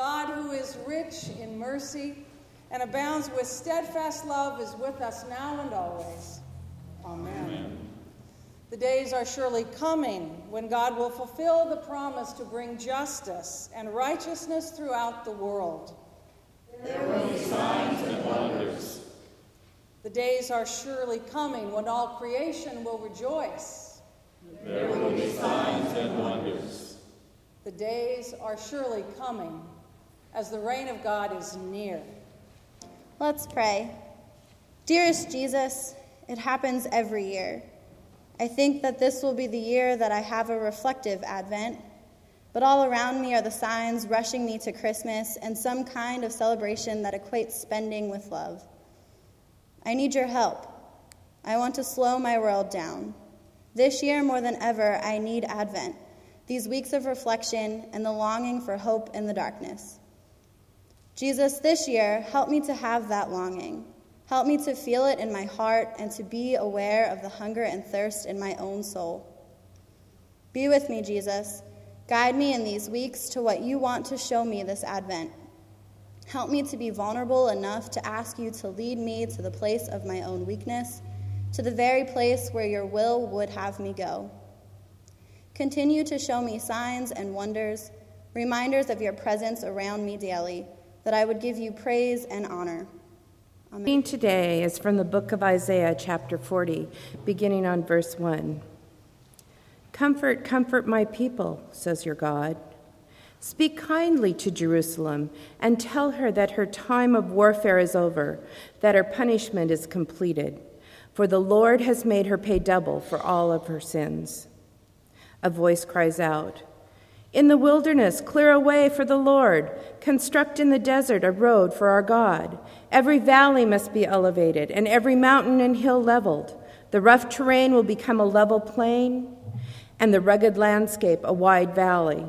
God, who is rich in mercy and abounds with steadfast love, is with us now and always. Amen. Amen. The days are surely coming when God will fulfill the promise to bring justice and righteousness throughout the world. There will be signs and wonders. The days are surely coming when all creation will rejoice. There will be signs and wonders. The days are surely coming as the reign of God is near. Let's pray. Dearest Jesus, it happens every year. I think that this will be the year that I have a reflective Advent, but all around me are the signs rushing me to Christmas and some kind of celebration that equates spending with love. I need your help. I want to slow my world down. This year, more than ever, I need Advent, these weeks of reflection and the longing for hope in the darkness. Jesus, this year, help me to have that longing. Help me to feel it in my heart and to be aware of the hunger and thirst in my own soul. Be with me, Jesus. Guide me in these weeks to what you want to show me this Advent. Help me to be vulnerable enough to ask you to lead me to the place of my own weakness, to the very place where your will would have me go. Continue to show me signs and wonders, reminders of your presence around me daily, that I would give you praise and honor. Amen. Today is from the book of Isaiah, chapter 40, beginning on verse 1. Comfort, comfort my people, says your God. Speak kindly to Jerusalem and tell her that her time of warfare is over, that her punishment is completed, for the Lord has made her pay double for all of her sins. A voice cries out, In the wilderness, clear a way for the Lord, construct in the desert a road for our God. Every valley must be elevated, and every mountain and hill leveled. The rough terrain will become a level plain, and the rugged landscape a wide valley.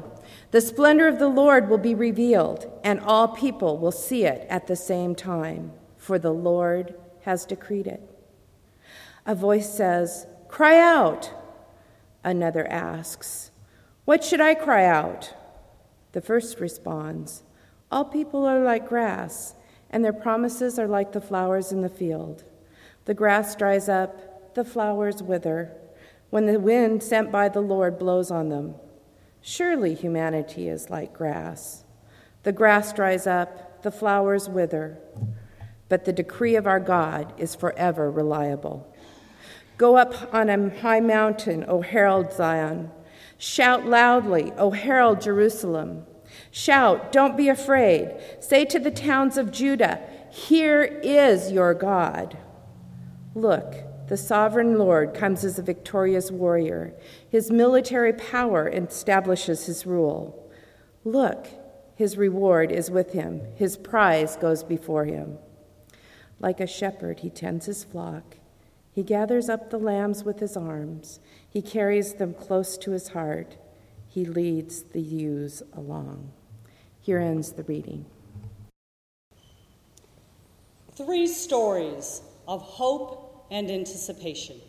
The splendor of the Lord will be revealed, and all people will see it at the same time, for the Lord has decreed it. A voice says, Cry out. Another asks, What should I cry out? The first responds, All people are like grass and their promises are like the flowers in the field. The grass dries up, the flowers wither, when the wind sent by the Lord blows on them. Surely humanity is like grass. The grass dries up, the flowers wither, but the decree of our God is forever reliable. Go up on a high mountain, O herald Zion. Shout loudly, O herald Jerusalem. Shout, don't be afraid. Say to the towns of Judah, Here is your God. Look, the sovereign Lord comes as a victorious warrior. His military power establishes his rule. Look, his reward is with him, his prize goes before him. Like a shepherd, he tends his flock. He gathers up the lambs with his arms, he carries them close to his heart he leads the ewes along. Here ends the reading. Three stories of hope and anticipation.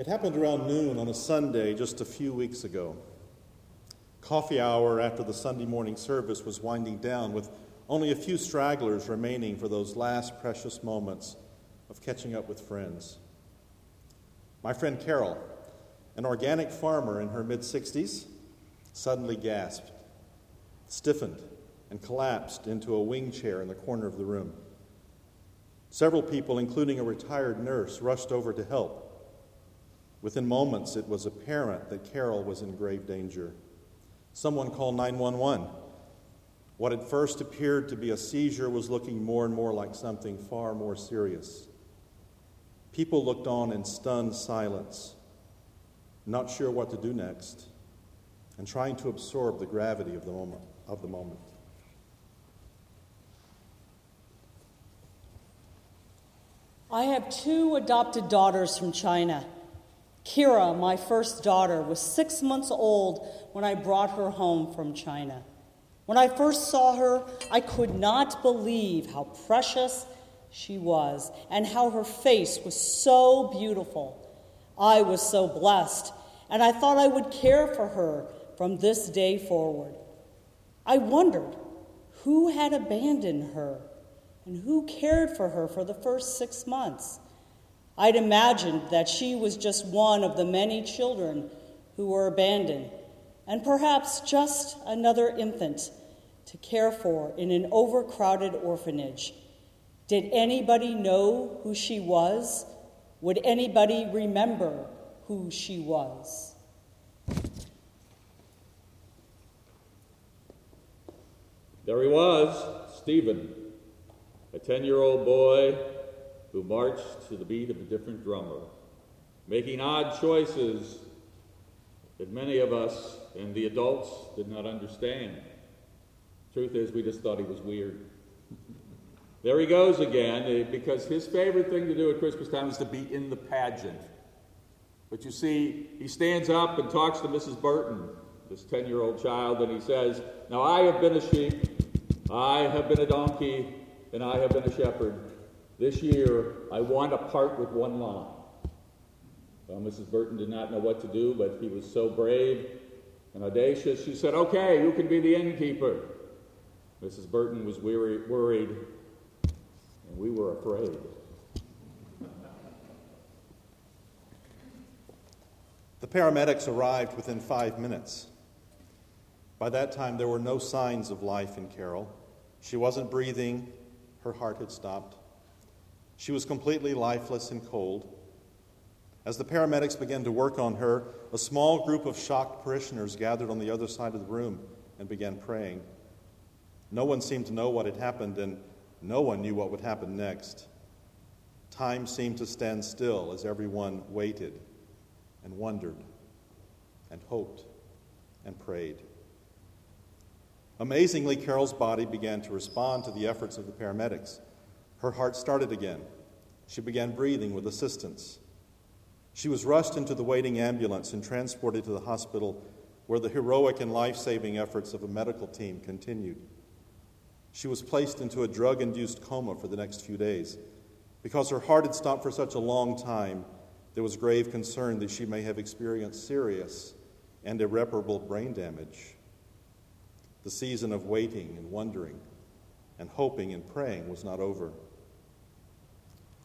It happened around noon on a Sunday just a few weeks ago. Coffee hour after the Sunday morning service was winding down, with only a few stragglers remaining for those last precious moments of catching up with friends. My friend Carol, an organic farmer in her mid 60s, suddenly gasped, stiffened, and collapsed into a wing chair in the corner of the room. Several people, including a retired nurse, rushed over to help. Within moments, it was apparent that Carol was in grave danger. Someone called 911. What at first appeared to be a seizure was looking more and more like something far more serious. People looked on in stunned silence, not sure what to do next, and trying to absorb the gravity of the moment. Of the moment. I have two adopted daughters from China. Kira, my first daughter, was six months old when I brought her home from China. When I first saw her, I could not believe how precious she was and how her face was so beautiful. I was so blessed, and I thought I would care for her from this day forward. I wondered who had abandoned her and who cared for her for the first six months. I'd imagined that she was just one of the many children who were abandoned, and perhaps just another infant to care for in an overcrowded orphanage. Did anybody know who she was? Would anybody remember who she was? There he was, Stephen, a 10 year old boy who marched to the beat of a different drummer, making odd choices that many of us and the adults did not understand. Truth is, we just thought he was weird. There he goes again, eh, because his favorite thing to do at Christmas time is to be in the pageant. But you see, he stands up and talks to Mrs. Burton, this 10 year old child, and he says, Now I have been a sheep, I have been a donkey, and I have been a shepherd. This year, I want to part with one line. Well, Mrs. Burton did not know what to do, but he was so brave and audacious. She said, Okay, you can be the innkeeper. Mrs. Burton was weary, worried, and we were afraid. The paramedics arrived within five minutes. By that time, there were no signs of life in Carol. She wasn't breathing, her heart had stopped. She was completely lifeless and cold. As the paramedics began to work on her, a small group of shocked parishioners gathered on the other side of the room and began praying. No one seemed to know what had happened, and no one knew what would happen next. Time seemed to stand still as everyone waited and wondered and hoped and prayed. Amazingly, Carol's body began to respond to the efforts of the paramedics. Her heart started again. She began breathing with assistance. She was rushed into the waiting ambulance and transported to the hospital where the heroic and life saving efforts of a medical team continued. She was placed into a drug induced coma for the next few days. Because her heart had stopped for such a long time, there was grave concern that she may have experienced serious and irreparable brain damage. The season of waiting and wondering and hoping and praying was not over.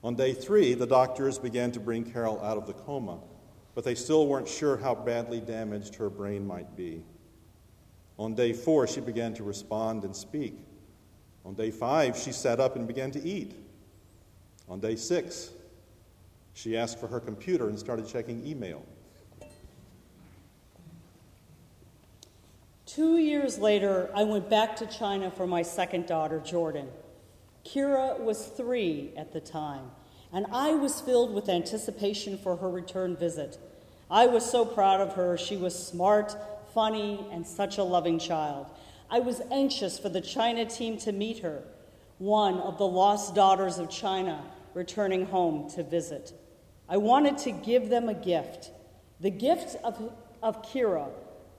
On day three, the doctors began to bring Carol out of the coma, but they still weren't sure how badly damaged her brain might be. On day four, she began to respond and speak. On day five, she sat up and began to eat. On day six, she asked for her computer and started checking email. Two years later, I went back to China for my second daughter, Jordan. Kira was three at the time, and I was filled with anticipation for her return visit. I was so proud of her. She was smart, funny, and such a loving child. I was anxious for the China team to meet her, one of the lost daughters of China returning home to visit. I wanted to give them a gift the gift of, of Kira,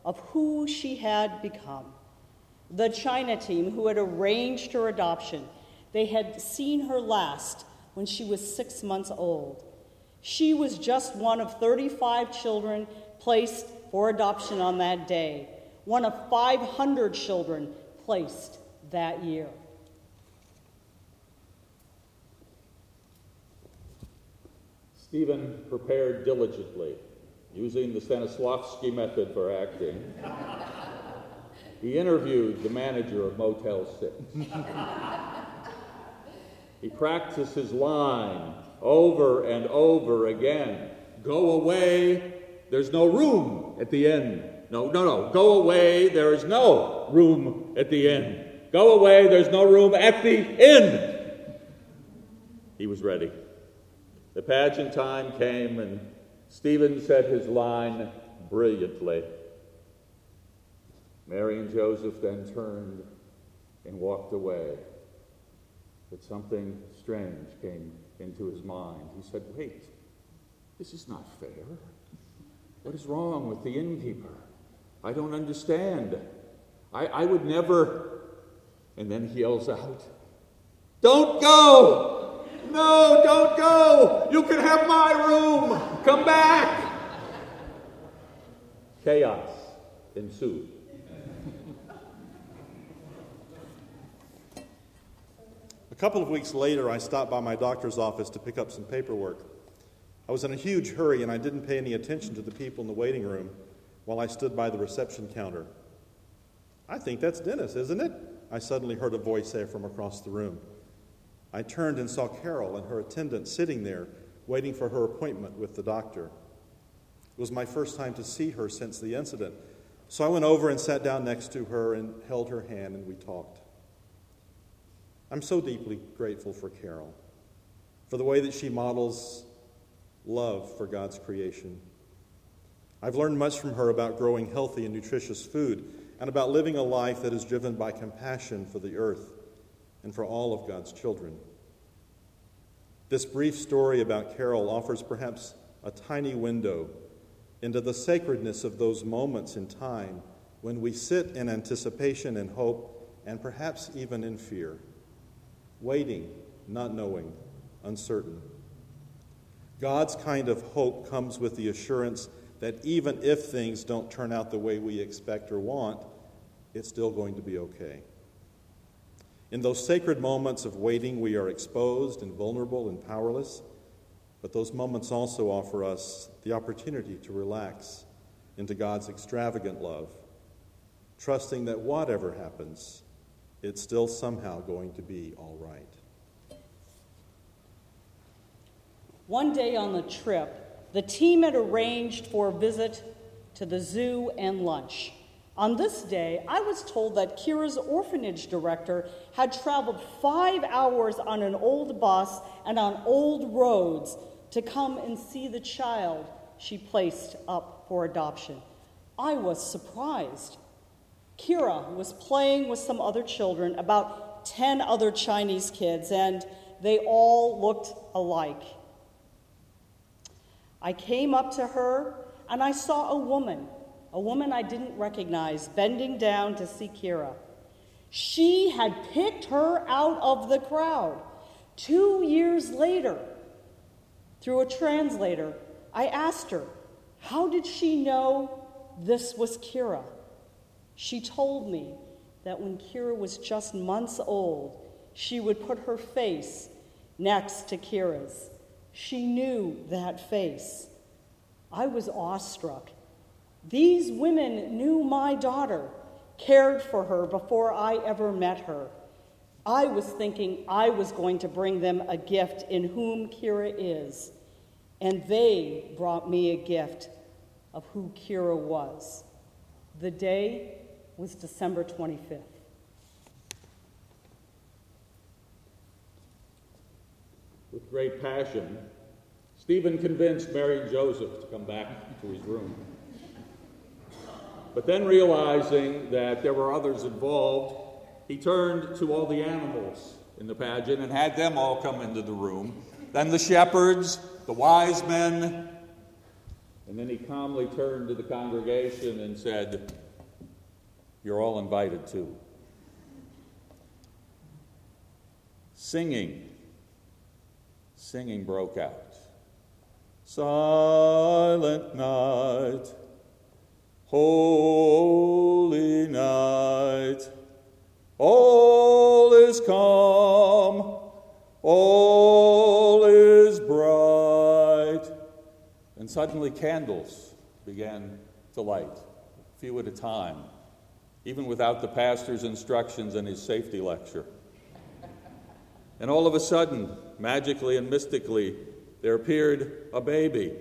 of who she had become. The China team who had arranged her adoption they had seen her last when she was six months old. She was just one of 35 children placed for adoption on that day, one of 500 children placed that year. Stephen prepared diligently, using the Stanislavski method for acting. he interviewed the manager of Motel 6. He practiced his line over and over again. Go away, there's no room at the end. No, no, no. Go away, there is no room at the end. Go away, there's no room at the end. He was ready. The pageant time came, and Stephen said his line brilliantly. Mary and Joseph then turned and walked away that something strange came into his mind. He said, Wait, this is not fair. What is wrong with the innkeeper? I don't understand. I, I would never. And then he yells out, Don't go! No, don't go! You can have my room! Come back! chaos ensued. Couple of weeks later, I stopped by my doctor's office to pick up some paperwork. I was in a huge hurry and I didn't pay any attention to the people in the waiting room while I stood by the reception counter. I think that's Dennis, isn't it? I suddenly heard a voice say from across the room. I turned and saw Carol and her attendant sitting there, waiting for her appointment with the doctor. It was my first time to see her since the incident, so I went over and sat down next to her and held her hand and we talked. I'm so deeply grateful for Carol, for the way that she models love for God's creation. I've learned much from her about growing healthy and nutritious food and about living a life that is driven by compassion for the earth and for all of God's children. This brief story about Carol offers perhaps a tiny window into the sacredness of those moments in time when we sit in anticipation and hope and perhaps even in fear, waiting, not knowing, uncertain. God's kind of hope comes with the assurance that even if things don't turn out the way we expect or want, it's still going to be okay. In those sacred moments of waiting, we are exposed and vulnerable and powerless, but those moments also offer us the opportunity to relax into God's extravagant love, trusting that whatever happens, it's still somehow going to be all right. One day on the trip, the team had arranged for a visit to the zoo and lunch. On this day, I was told that Kira's orphanage director had traveled five hours on an old bus and on old roads to come and see the child she placed up for adoption. I was surprised. Kira was playing with some other children, about 10 other Chinese kids, and they all looked alike. I came up to her and I saw a woman, a woman I didn't recognize, bending down to see Kira. She had picked her out of the crowd. Two years later, through a translator, I asked her, How did she know this was Kira? She told me that when Kira was just months old, she would put her face next to Kira's she knew that face. I was awestruck. These women knew my daughter, cared for her before I ever met her. I was thinking I was going to bring them a gift in whom Kira is, and they brought me a gift of who Kira was. The day was December 25th. With great passion, Stephen convinced Mary and Joseph to come back to his room. But then, realizing that there were others involved, he turned to all the animals in the pageant and had them all come into the room. Then the shepherds, the wise men, and then he calmly turned to the congregation and said, You're all invited too. Singing singing broke out. Silent night, holy night, all is calm, all is bright. And suddenly candles began to light, a few at a time, even without the pastor's instructions and his safety lecture. And all of a sudden, magically and mystically, there appeared a baby,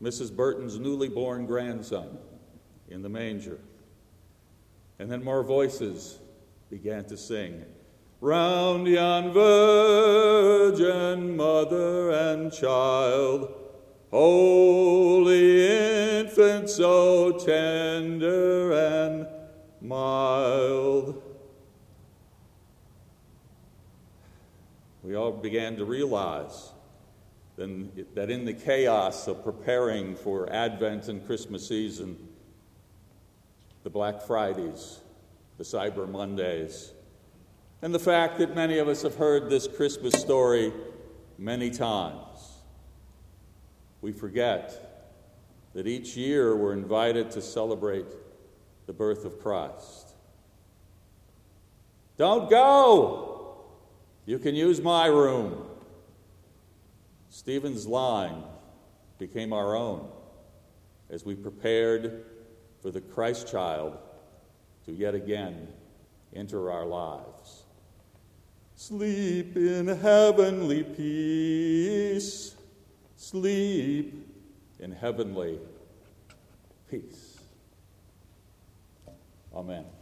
Mrs. Burton's newly born grandson, in the manger. And then more voices began to sing. Round yon virgin mother and child, holy infant, so tender and mild. we all began to realize then, that in the chaos of preparing for Advent and Christmas season, the Black Fridays, the Cyber Mondays, and the fact that many of us have heard this Christmas story many times, we forget that each year we're invited to celebrate the birth of Christ. Don't go! You can use my room. Stephen's line became our own as we prepared for the Christ child to yet again enter our lives. Sleep in heavenly peace. Sleep in heavenly peace. Amen.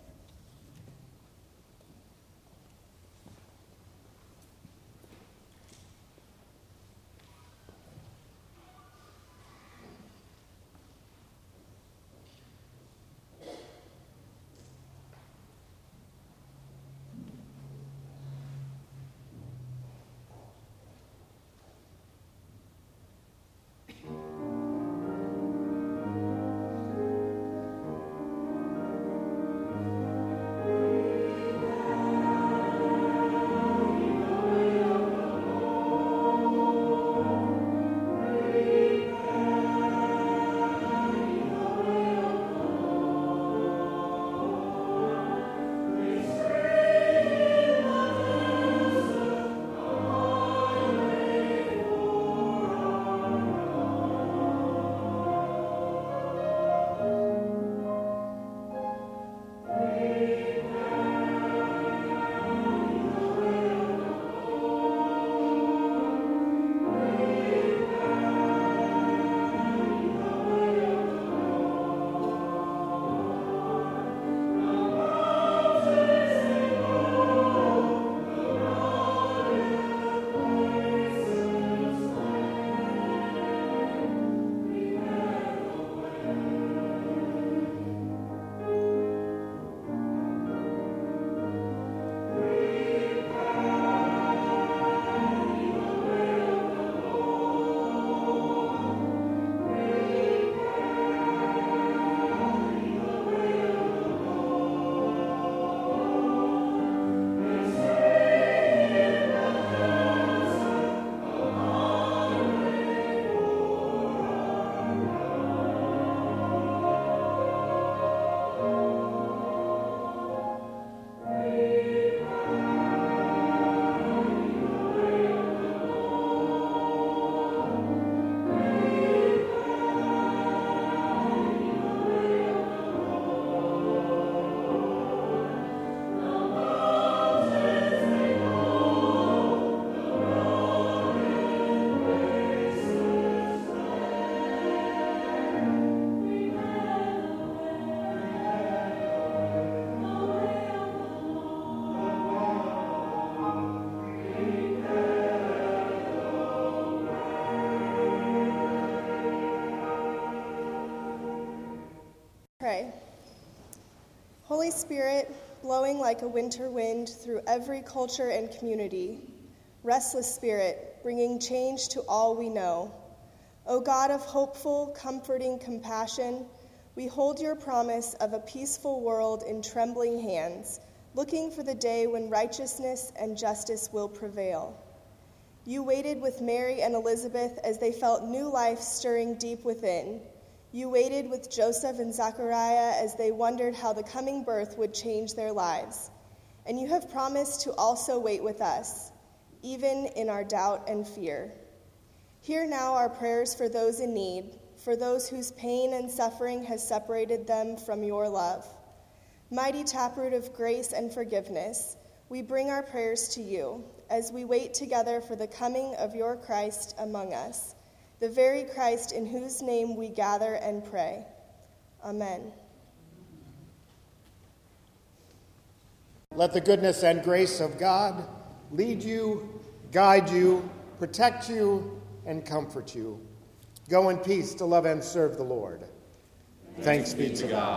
Spirit, blowing like a winter wind through every culture and community, restless spirit, bringing change to all we know. O God of hopeful, comforting compassion, we hold your promise of a peaceful world in trembling hands, looking for the day when righteousness and justice will prevail. You waited with Mary and Elizabeth as they felt new life stirring deep within. You waited with Joseph and Zachariah as they wondered how the coming birth would change their lives. And you have promised to also wait with us, even in our doubt and fear. Hear now our prayers for those in need, for those whose pain and suffering has separated them from your love. Mighty taproot of grace and forgiveness, we bring our prayers to you as we wait together for the coming of your Christ among us the very Christ in whose name we gather and pray. Amen. Let the goodness and grace of God lead you, guide you, protect you, and comfort you. Go in peace to love and serve the Lord. Thanks be to God.